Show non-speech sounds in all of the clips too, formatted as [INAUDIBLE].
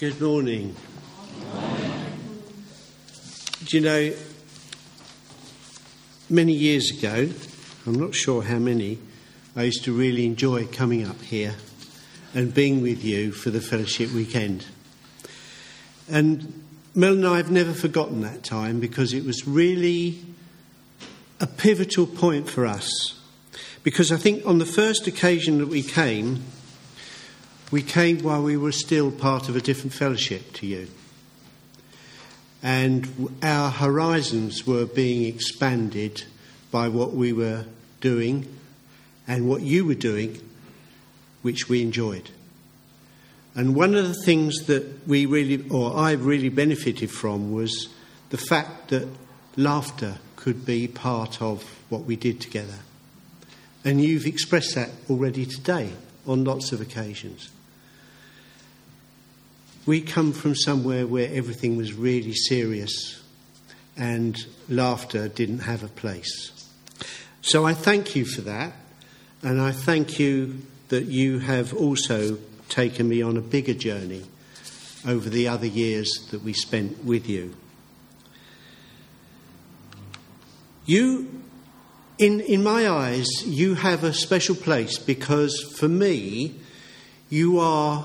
Good morning. Do you know, many years ago, I'm not sure how many, I used to really enjoy coming up here and being with you for the fellowship weekend. And Mel and I have never forgotten that time because it was really a pivotal point for us. Because I think on the first occasion that we came, we came while we were still part of a different fellowship to you. And our horizons were being expanded by what we were doing and what you were doing, which we enjoyed. And one of the things that we really, or I really benefited from, was the fact that laughter could be part of what we did together. And you've expressed that already today on lots of occasions. We come from somewhere where everything was really serious and laughter didn't have a place. So I thank you for that, and I thank you that you have also taken me on a bigger journey over the other years that we spent with you. You, in, in my eyes, you have a special place because for me, you are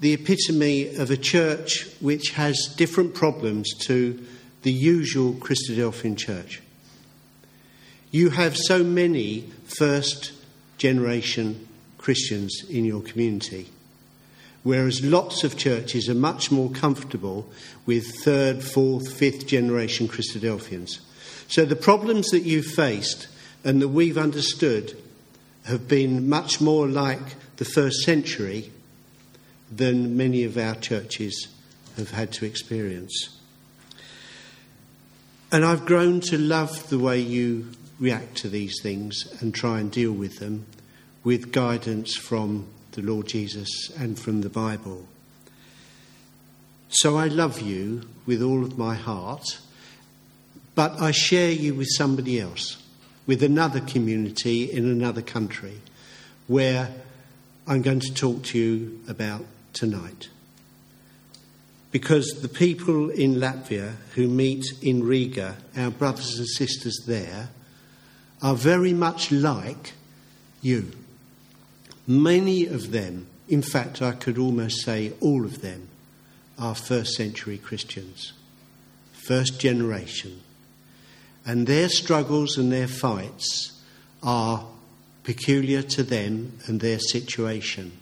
the epitome of a church which has different problems to the usual Christadelphian church. You have so many first generation Christians in your community, whereas lots of churches are much more comfortable with third, fourth, fifth generation Christadelphians. So the problems that you've faced and that we've understood have been much more like the first century than many of our churches have had to experience. And I've grown to love the way you react to these things and try and deal with them with guidance from the Lord Jesus and from the Bible. So I love you with all of my heart, but I share you with somebody else, with another community in another country, where I'm going to talk to you about tonight. Because the people in Latvia who meet in Riga, our brothers and sisters there, are very much like you. Many of them, in fact, I could almost say all of them, are first century Christians, first generation. And their struggles and their fights are peculiar to them and their situation.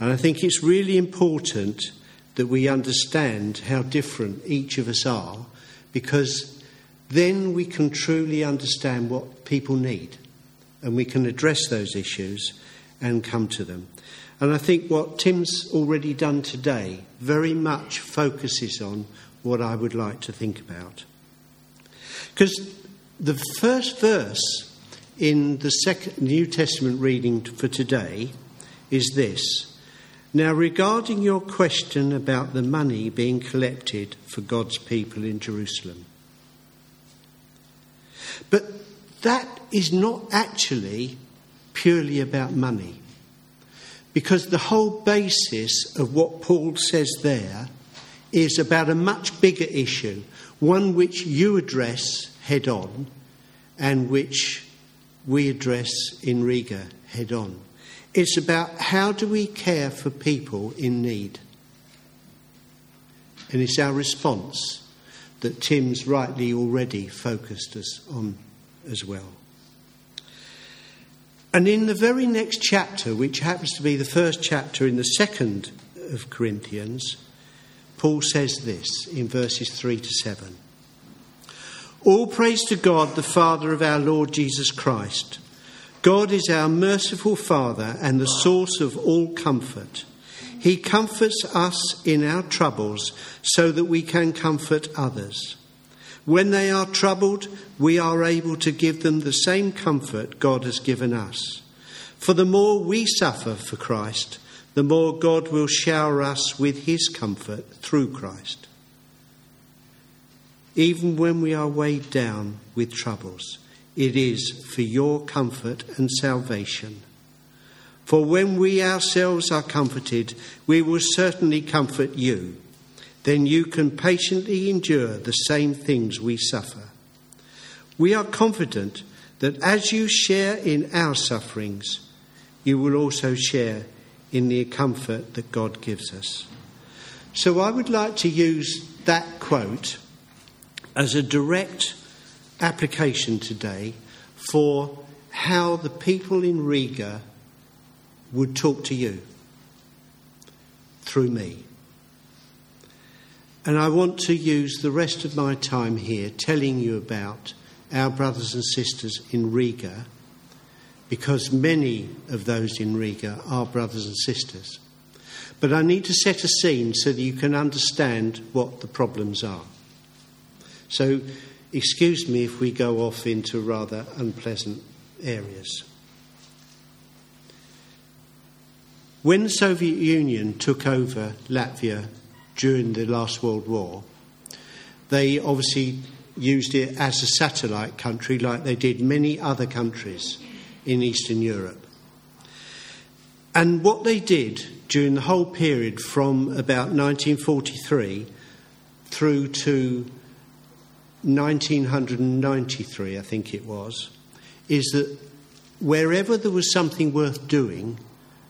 And I think it's really important that we understand how different each of us are because then we can truly understand what people need and we can address those issues and come to them. And I think what Tim's already done today very much focuses on what I would like to think about. Because the first verse in the second New Testament reading for today is this now, regarding your question about the money being collected for God's people in Jerusalem, but that is not actually purely about money. Because the whole basis of what Paul says there is about a much bigger issue, one which you address head on and which we address in Riga head on. It's about how do we care for people in need. And it's our response that Tim's rightly already focused us on as well. And in the very next chapter, which happens to be the first chapter in the second of Corinthians, Paul says this in verses 3 to 7. All praise to God, the Father of our Lord Jesus Christ God is our merciful Father and the source of all comfort. He comforts us in our troubles so that we can comfort others. When they are troubled, we are able to give them the same comfort God has given us. For the more we suffer for Christ, the more God will shower us with his comfort through Christ. Even when we are weighed down with troubles, it is for your comfort and salvation. For when we ourselves are comforted, we will certainly comfort you. Then you can patiently endure the same things we suffer. We are confident that as you share in our sufferings, you will also share in the comfort that God gives us. So I would like to use that quote as a direct application today for how the people in Riga would talk to you through me. And I want to use the rest of my time here telling you about our brothers and sisters in Riga because many of those in Riga are brothers and sisters. But I need to set a scene so that you can understand what the problems are. So, excuse me if we go off into rather unpleasant areas. When the Soviet Union took over Latvia during the last World War, they obviously used it as a satellite country like they did many other countries in Eastern Europe. And what they did during the whole period from about 1943 through to 1993, I think it was, is that wherever there was something worth doing,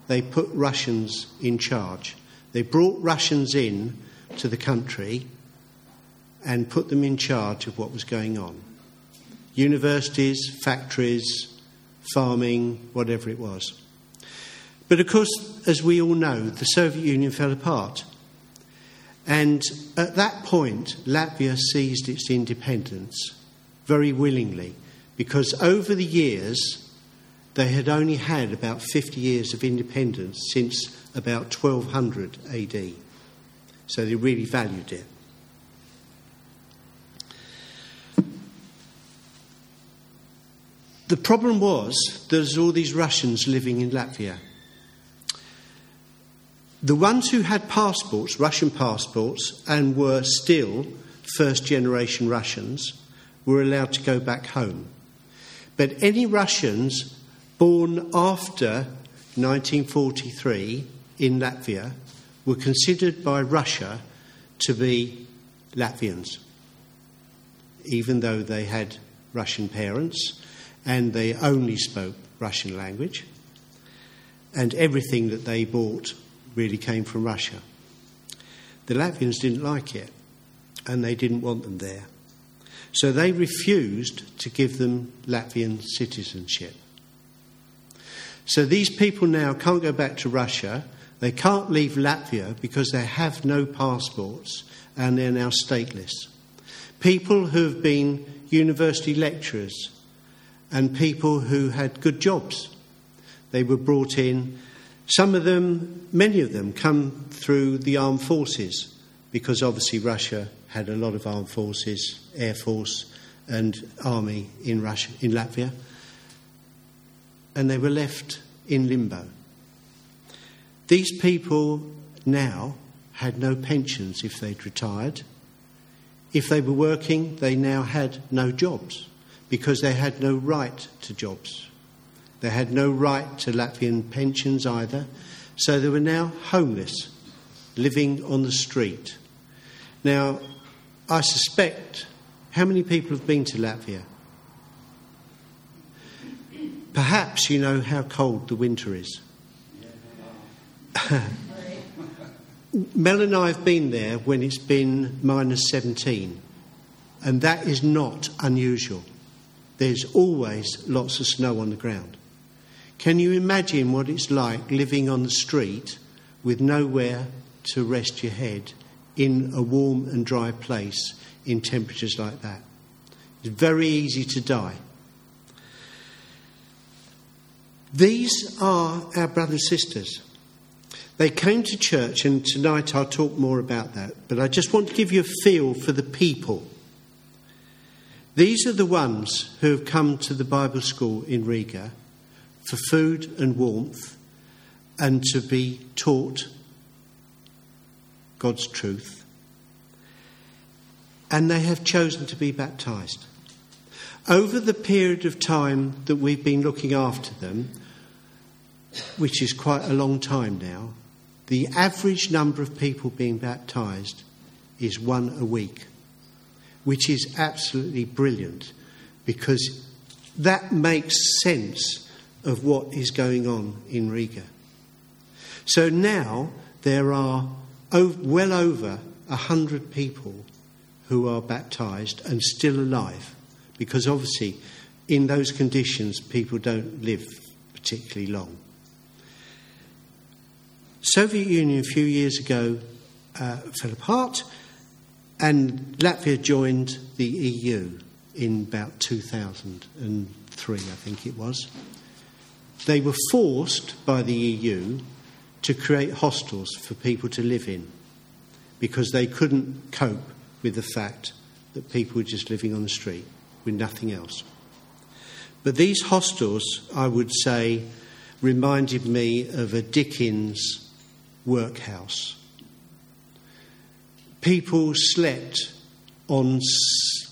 they put Russians in charge. They brought Russians in to the country and put them in charge of what was going on. Universities, factories, farming, whatever it was. But of course, as we all know, the Soviet Union fell apart. And at that point, Latvia seized its independence very willingly because over the years, they had only had about 50 years of independence since about 1200 AD. So they really valued it. The problem was there's all these Russians living in Latvia. The ones who had passports, Russian passports, and were still first generation Russians, were allowed to go back home. But any Russians born after 1943 in Latvia were considered by Russia to be Latvians, even though they had Russian parents and they only spoke Russian language, and everything that they bought really came from Russia. The Latvians didn't like it, and they didn't want them there. So they refused to give them Latvian citizenship. So these people now can't go back to Russia. They can't leave Latvia because they have no passports and they're now stateless. People who have been university lecturers and people who had good jobs. They were brought in. Some of them, many of them, come through the armed forces because obviously Russia had a lot of armed forces, air force and army in Russia, in Latvia, and they were left in limbo. These people now had no pensions if they'd retired. If they were working, they now had no jobs because they had no right to jobs. They had no right to Latvian pensions either, so they were now homeless, living on the street. Now, I suspect how many people have been to Latvia? Perhaps you know how cold the winter is. [LAUGHS] Mel and I have been there when it's been minus 17, and that is not unusual there's always lots of snow on the ground. Can you imagine what it's like living on the street with nowhere to rest your head in a warm and dry place in temperatures like that? It's very easy to die. These are our brothers and sisters. They came to church, and tonight I'll talk more about that, but I just want to give you a feel for the people these are the ones who have come to the Bible school in Riga for food and warmth and to be taught God's truth. And they have chosen to be baptized. Over the period of time that we've been looking after them, which is quite a long time now, the average number of people being baptized is one a week, which is absolutely brilliant because that makes sense of what is going on in Riga. So now there are well over a hundred people who are baptized and still alive, because obviously in those conditions people don't live particularly long. Soviet Union a few years ago uh, fell apart, and Latvia joined the EU in about 2003, I think it was. They were forced by the EU to create hostels for people to live in because they couldn't cope with the fact that people were just living on the street with nothing else. But these hostels, I would say, reminded me of a Dickens workhouse. People slept on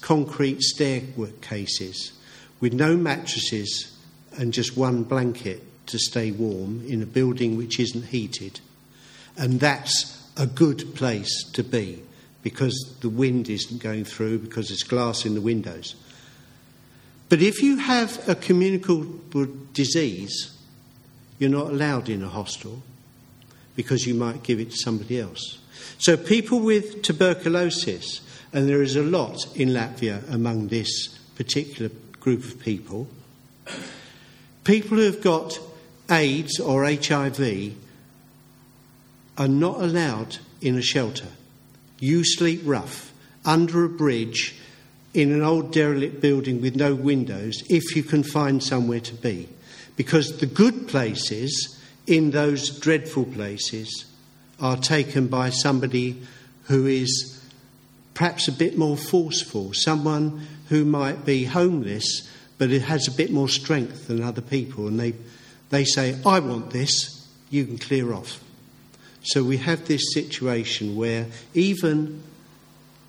concrete staircases with no mattresses and just one blanket to stay warm in a building which isn't heated. And that's a good place to be because the wind isn't going through, because there's glass in the windows. But if you have a communicable disease, you're not allowed in a hostel because you might give it to somebody else. So, people with tuberculosis, and there is a lot in Latvia among this particular group of people, people who have got AIDS or HIV are not allowed in a shelter. You sleep rough under a bridge in an old derelict building with no windows if you can find somewhere to be. Because the good places in those dreadful places are taken by somebody who is perhaps a bit more forceful, someone who might be homeless but it has a bit more strength than other people, and they, they say, I want this, you can clear off. So we have this situation where even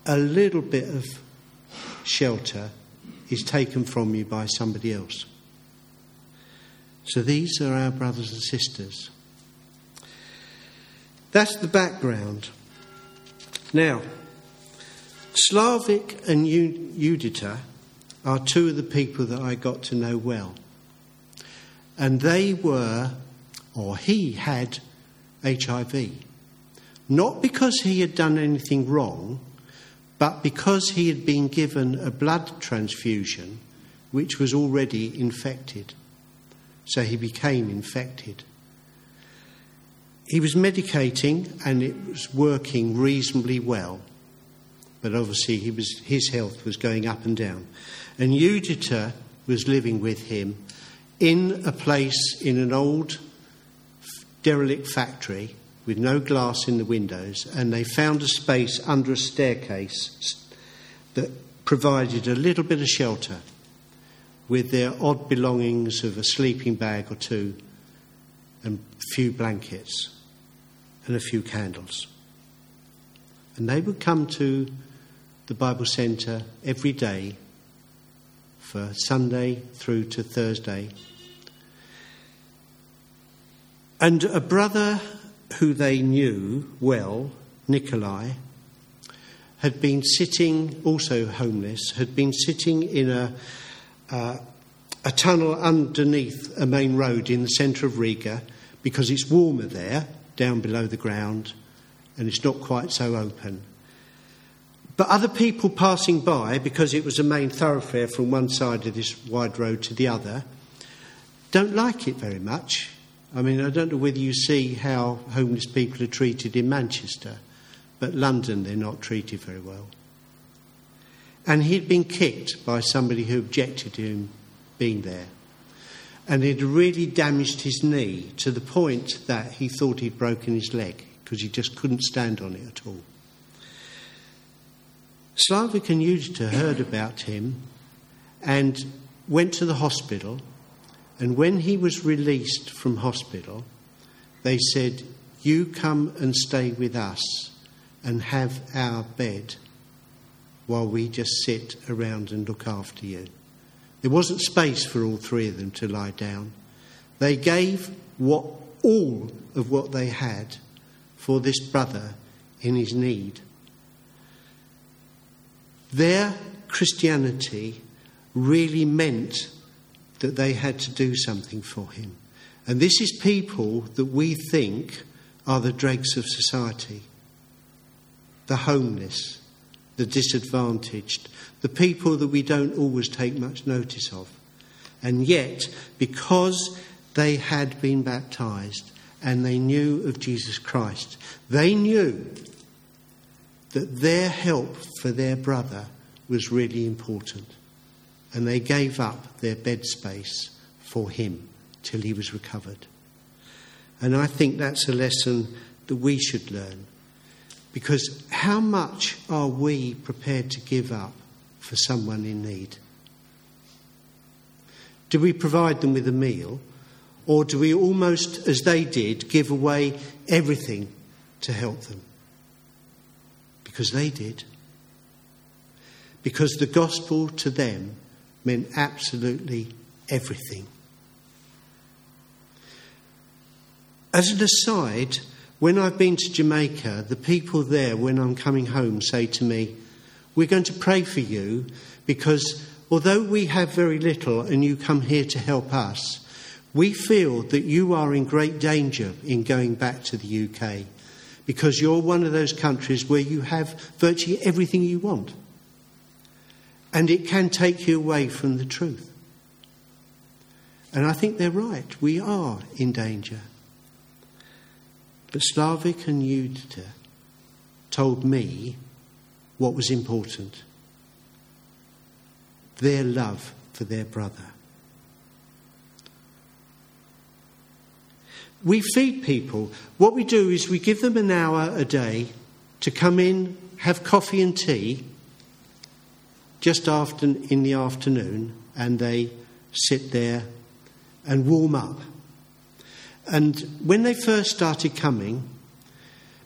a little bit of shelter is taken from you by somebody else. So these are our brothers and sisters. That's the background. Now, Slavik and Judita are two of the people that I got to know well. And they were, or he had, HIV. Not because he had done anything wrong, but because he had been given a blood transfusion which was already infected. So he became infected. He was medicating and it was working reasonably well, but obviously he was, his health was going up and down. And Judita was living with him in a place in an old derelict factory with no glass in the windows, and they found a space under a staircase that provided a little bit of shelter with their odd belongings of a sleeping bag or two and a few blankets and a few candles. And they would come to the Bible Centre every day for Sunday through to Thursday and a brother who they knew well, Nikolai, had been sitting, also homeless, had been sitting in a, uh, a tunnel underneath a main road in the centre of Riga because it's warmer there, down below the ground, and it's not quite so open. But other people passing by, because it was a main thoroughfare from one side of this wide road to the other, don't like it very much I mean, I don't know whether you see how homeless people are treated in Manchester, but London they're not treated very well. And he'd been kicked by somebody who objected to him being there. And it really damaged his knee to the point that he thought he'd broken his leg because he just couldn't stand on it at all. Slavik and Judita heard about him and went to the hospital and when he was released from hospital, they said, You come and stay with us and have our bed while we just sit around and look after you. There wasn't space for all three of them to lie down. They gave what all of what they had for this brother in his need. Their Christianity really meant that they had to do something for him. And this is people that we think are the dregs of society the homeless, the disadvantaged, the people that we don't always take much notice of. And yet, because they had been baptized and they knew of Jesus Christ, they knew that their help for their brother was really important. And they gave up their bed space for him till he was recovered. And I think that's a lesson that we should learn. Because how much are we prepared to give up for someone in need? Do we provide them with a meal? Or do we almost, as they did, give away everything to help them? Because they did. Because the gospel to them meant absolutely everything. As an aside, when I've been to Jamaica, the people there, when I'm coming home, say to me, We're going to pray for you because although we have very little and you come here to help us, we feel that you are in great danger in going back to the UK because you're one of those countries where you have virtually everything you want. And it can take you away from the truth. And I think they're right. We are in danger. But Slavik and Judita told me what was important their love for their brother. We feed people. What we do is we give them an hour a day to come in, have coffee and tea just after in the afternoon, and they sit there and warm up. And when they first started coming,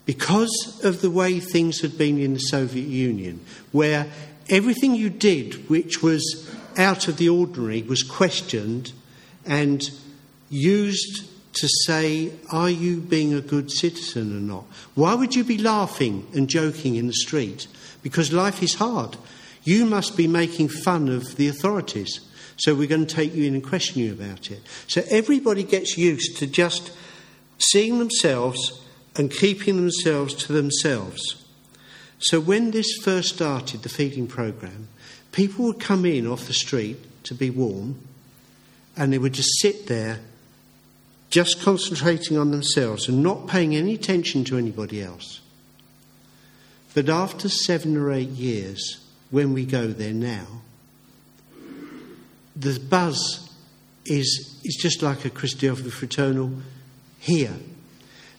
because of the way things had been in the Soviet Union, where everything you did which was out of the ordinary was questioned and used to say, Are you being a good citizen or not? Why would you be laughing and joking in the street? Because life is hard. You must be making fun of the authorities. So we're going to take you in and question you about it. So everybody gets used to just seeing themselves and keeping themselves to themselves. So when this first started, the feeding program, people would come in off the street to be warm and they would just sit there just concentrating on themselves and not paying any attention to anybody else. But after seven or eight years, when we go there now, the buzz is, is just like a Christian fraternal here.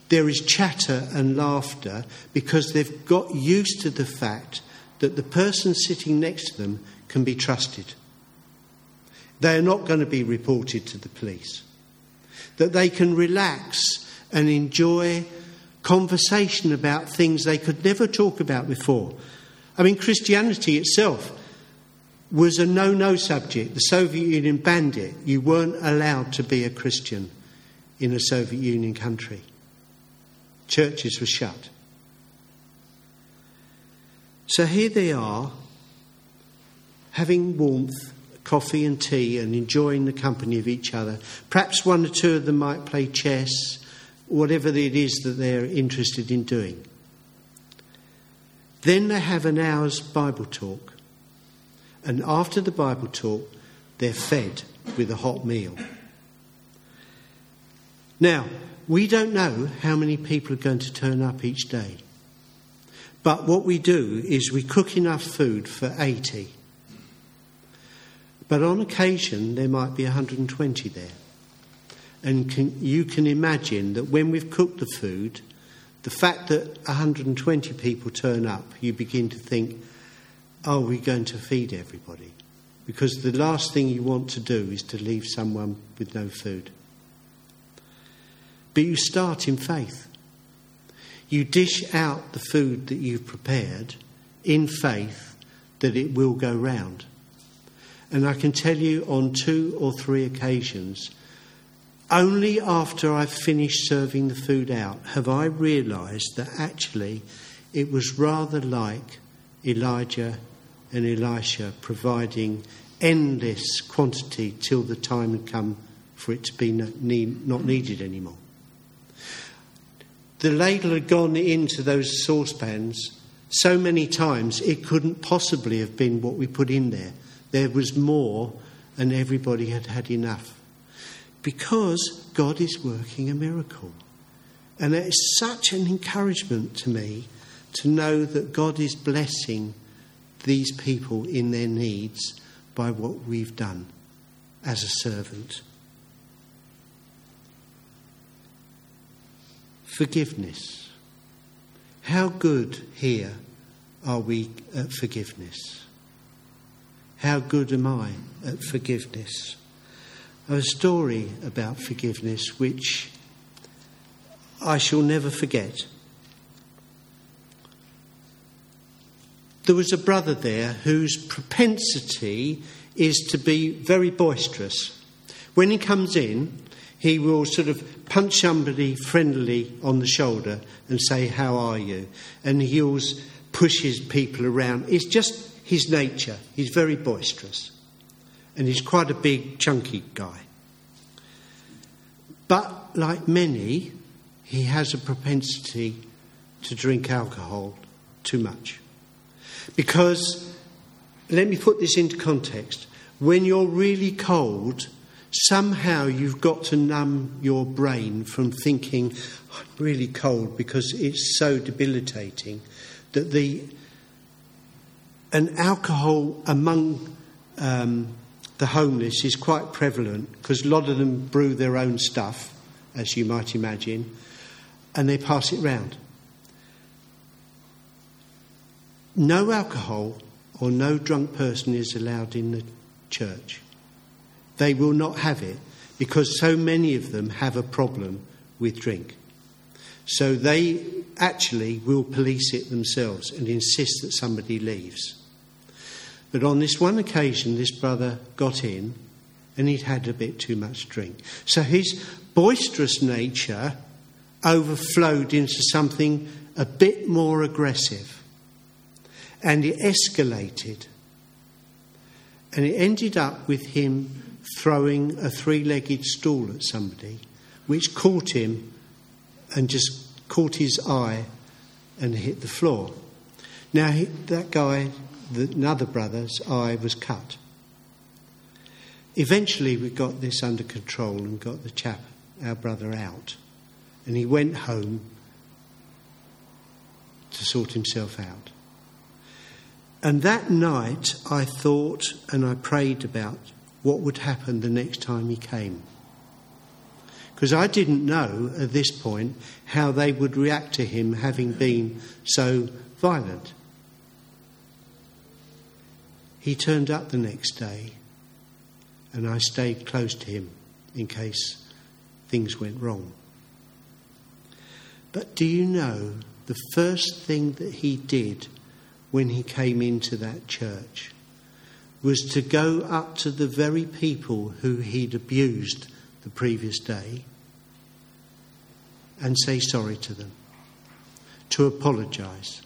There is chatter and laughter because they've got used to the fact that the person sitting next to them can be trusted. They are not going to be reported to the police. That they can relax and enjoy conversation about things they could never talk about before. I mean, Christianity itself was a no no subject. The Soviet Union banned it. You weren't allowed to be a Christian in a Soviet Union country. Churches were shut. So here they are, having warmth, coffee and tea, and enjoying the company of each other. Perhaps one or two of them might play chess, whatever it is that they're interested in doing. Then they have an hour's Bible talk. And after the Bible talk, they're fed with a hot meal. Now, we don't know how many people are going to turn up each day. But what we do is we cook enough food for 80. But on occasion, there might be 120 there. And can, you can imagine that when we've cooked the food, the fact that 120 people turn up, you begin to think, are we going to feed everybody? Because the last thing you want to do is to leave someone with no food. But you start in faith. You dish out the food that you've prepared in faith that it will go round. And I can tell you on two or three occasions, Only after I've finished serving the food out have I realised that actually it was rather like Elijah and Elisha providing endless quantity till the time had come for it to be not needed anymore. The ladle had gone into those saucepans so many times it couldn't possibly have been what we put in there. There was more, and everybody had had enough. Because God is working a miracle. And it is such an encouragement to me to know that God is blessing these people in their needs by what we've done as a servant. Forgiveness. How good here are we at forgiveness? How good am I at forgiveness? A story about forgiveness which I shall never forget. There was a brother there whose propensity is to be very boisterous. When he comes in, he will sort of punch somebody friendly on the shoulder and say, How are you? And he'll pushes people around. It's just his nature. He's very boisterous. And he's quite a big, chunky guy. But like many, he has a propensity to drink alcohol too much. Because, let me put this into context. When you're really cold, somehow you've got to numb your brain from thinking, I'm really cold because it's so debilitating that the and alcohol among um, the homeless is quite prevalent because a lot of them brew their own stuff, as you might imagine, and they pass it round. No alcohol or no drunk person is allowed in the church. They will not have it because so many of them have a problem with drink. So they actually will police it themselves and insist that somebody leaves. But on this one occasion, this brother got in and he'd had a bit too much drink. So his boisterous nature overflowed into something a bit more aggressive. And it escalated. And it ended up with him throwing a three legged stool at somebody, which caught him and just caught his eye and hit the floor. Now, he, that guy, another brother's eye was cut. Eventually, we got this under control and got the chap, our brother, out. And he went home to sort himself out. And that night, I thought and I prayed about what would happen the next time he came because I didn't know at this point how they would react to him having been so violent. He turned up the next day, and I stayed close to him in case things went wrong. But do you know the first thing that he did when he came into that church was to go up to the very people who he'd abused the previous day and say sorry to them, to apologise,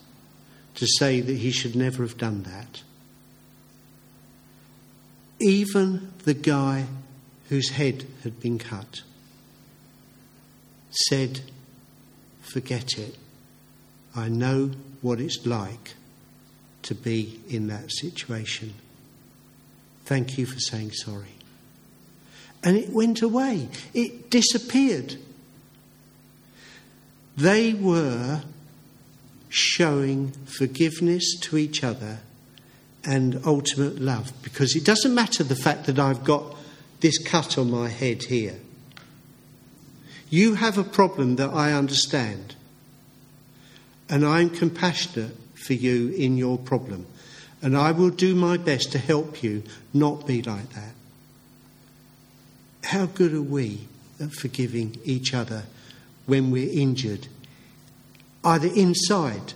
to say that he should never have done that. Even the guy whose head had been cut said, Forget it. I know what it's like to be in that situation. Thank you for saying sorry and it went away. It disappeared. They were showing forgiveness to each other and ultimate love because it doesn't matter the fact that I've got this cut on my head here. You have a problem that I understand, and I'm compassionate for you in your problem, and I will do my best to help you not be like that. How good are we at forgiving each other when we're injured, either inside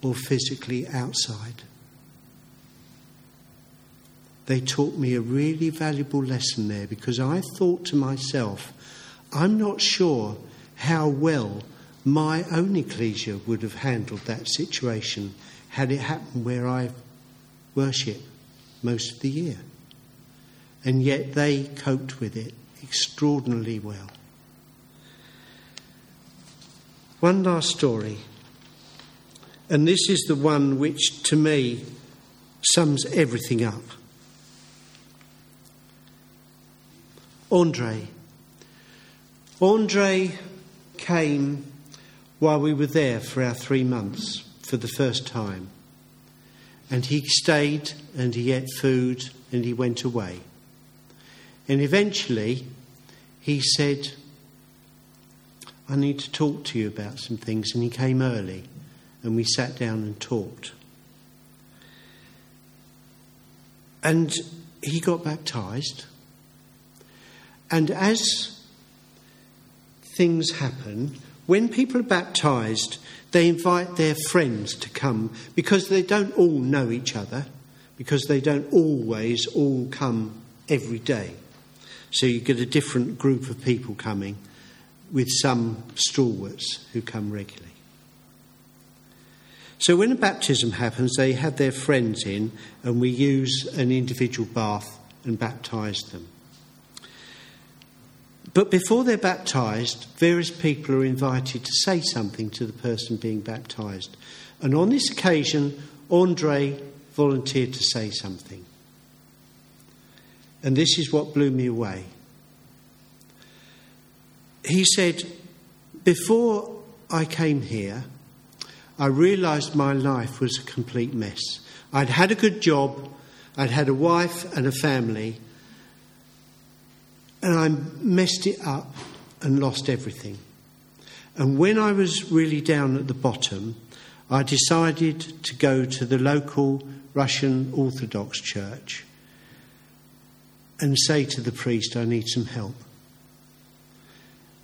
or physically outside? They taught me a really valuable lesson there because I thought to myself, I'm not sure how well my own ecclesia would have handled that situation had it happened where I worship most of the year. And yet they coped with it extraordinarily well. One last story, and this is the one which to me sums everything up. Andre. Andre came while we were there for our three months for the first time. And he stayed and he ate food and he went away. And eventually he said, I need to talk to you about some things. And he came early and we sat down and talked. And he got baptized. And as things happen, when people are baptized, they invite their friends to come because they don't all know each other, because they don't always all come every day. So you get a different group of people coming with some stalwarts who come regularly. So when a baptism happens, they have their friends in, and we use an individual bath and baptise them. But before they're baptized, various people are invited to say something to the person being baptized. And on this occasion, Andre volunteered to say something. And this is what blew me away. He said, Before I came here, I realised my life was a complete mess. I'd had a good job, I'd had a wife and a family and I messed it up and lost everything. And when I was really down at the bottom, I decided to go to the local Russian Orthodox church and say to the priest, I need some help.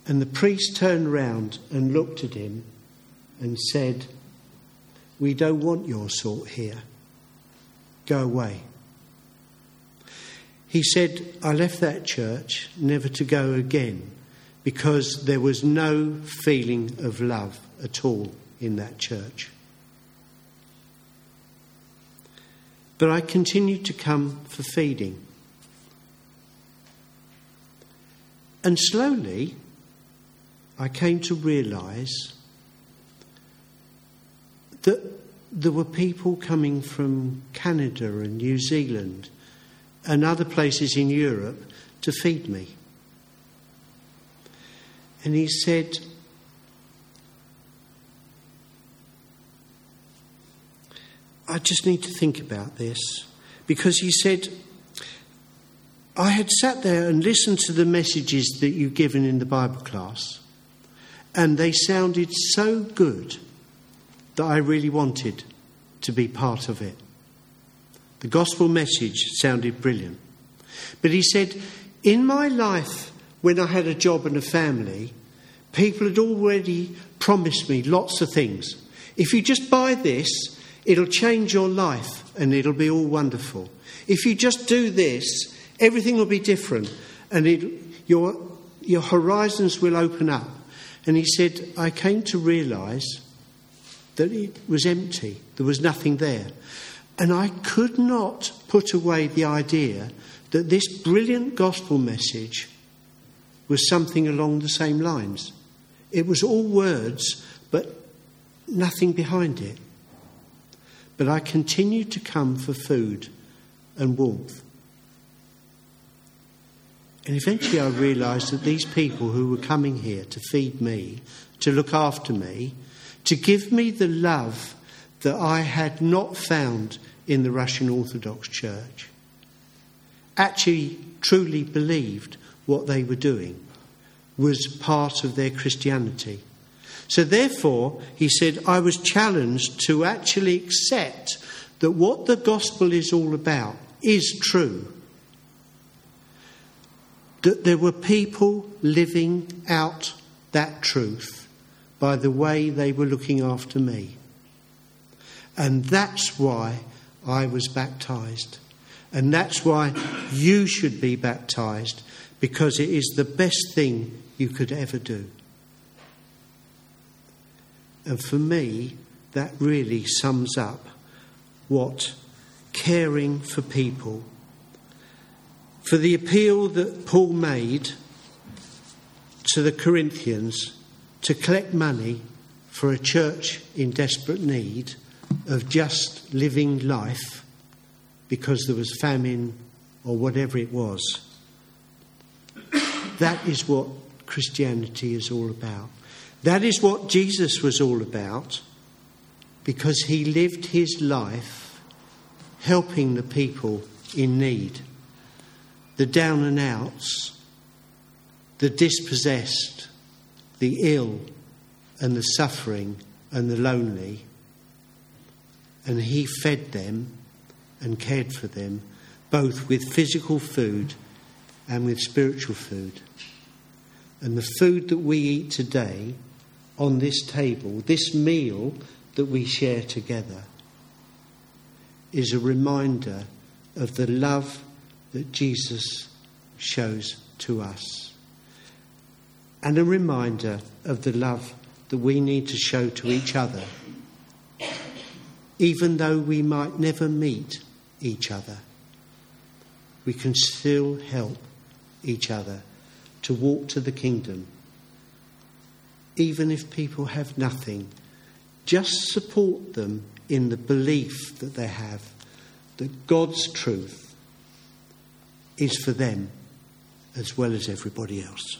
And the priest turned round and looked at him and said, We don't want your sort here. Go away. He said, I left that church never to go again because there was no feeling of love at all in that church. But I continued to come for feeding. And slowly, I came to realise that there were people coming from Canada and New Zealand and other places in Europe to feed me. And he said, I just need to think about this. Because he said, I had sat there and listened to the messages that you've given in the Bible class, and they sounded so good that I really wanted to be part of it. The gospel message sounded brilliant. But he said, In my life, when I had a job and a family, people had already promised me lots of things. If you just buy this, it'll change your life and it'll be all wonderful. If you just do this, everything will be different and it, your, your horizons will open up. And he said, I came to realize that it was empty, there was nothing there. And I could not put away the idea that this brilliant gospel message was something along the same lines. It was all words, but nothing behind it. But I continued to come for food and warmth. And eventually I realised that these people who were coming here to feed me, to look after me, to give me the love that I had not found in the Russian Orthodox Church actually truly believed what they were doing was part of their Christianity. So, therefore, he said, I was challenged to actually accept that what the gospel is all about is true. That there were people living out that truth by the way they were looking after me. And that's why I was baptized. And that's why you should be baptized, because it is the best thing you could ever do. And for me, that really sums up what caring for people, for the appeal that Paul made to the Corinthians to collect money for a church in desperate need of just living life because there was famine or whatever it was. That is what Christianity is all about. That is what Jesus was all about because he lived his life helping the people in need, the down and outs, the dispossessed, the ill, and the suffering and the lonely. And he fed them and cared for them, both with physical food and with spiritual food. And the food that we eat today on this table, this meal that we share together, is a reminder of the love that Jesus shows to us. And a reminder of the love that we need to show to each other, even though we might never meet each other. We can still help each other to walk to the kingdom. Even if people have nothing, just support them in the belief that they have that God's truth is for them as well as everybody else.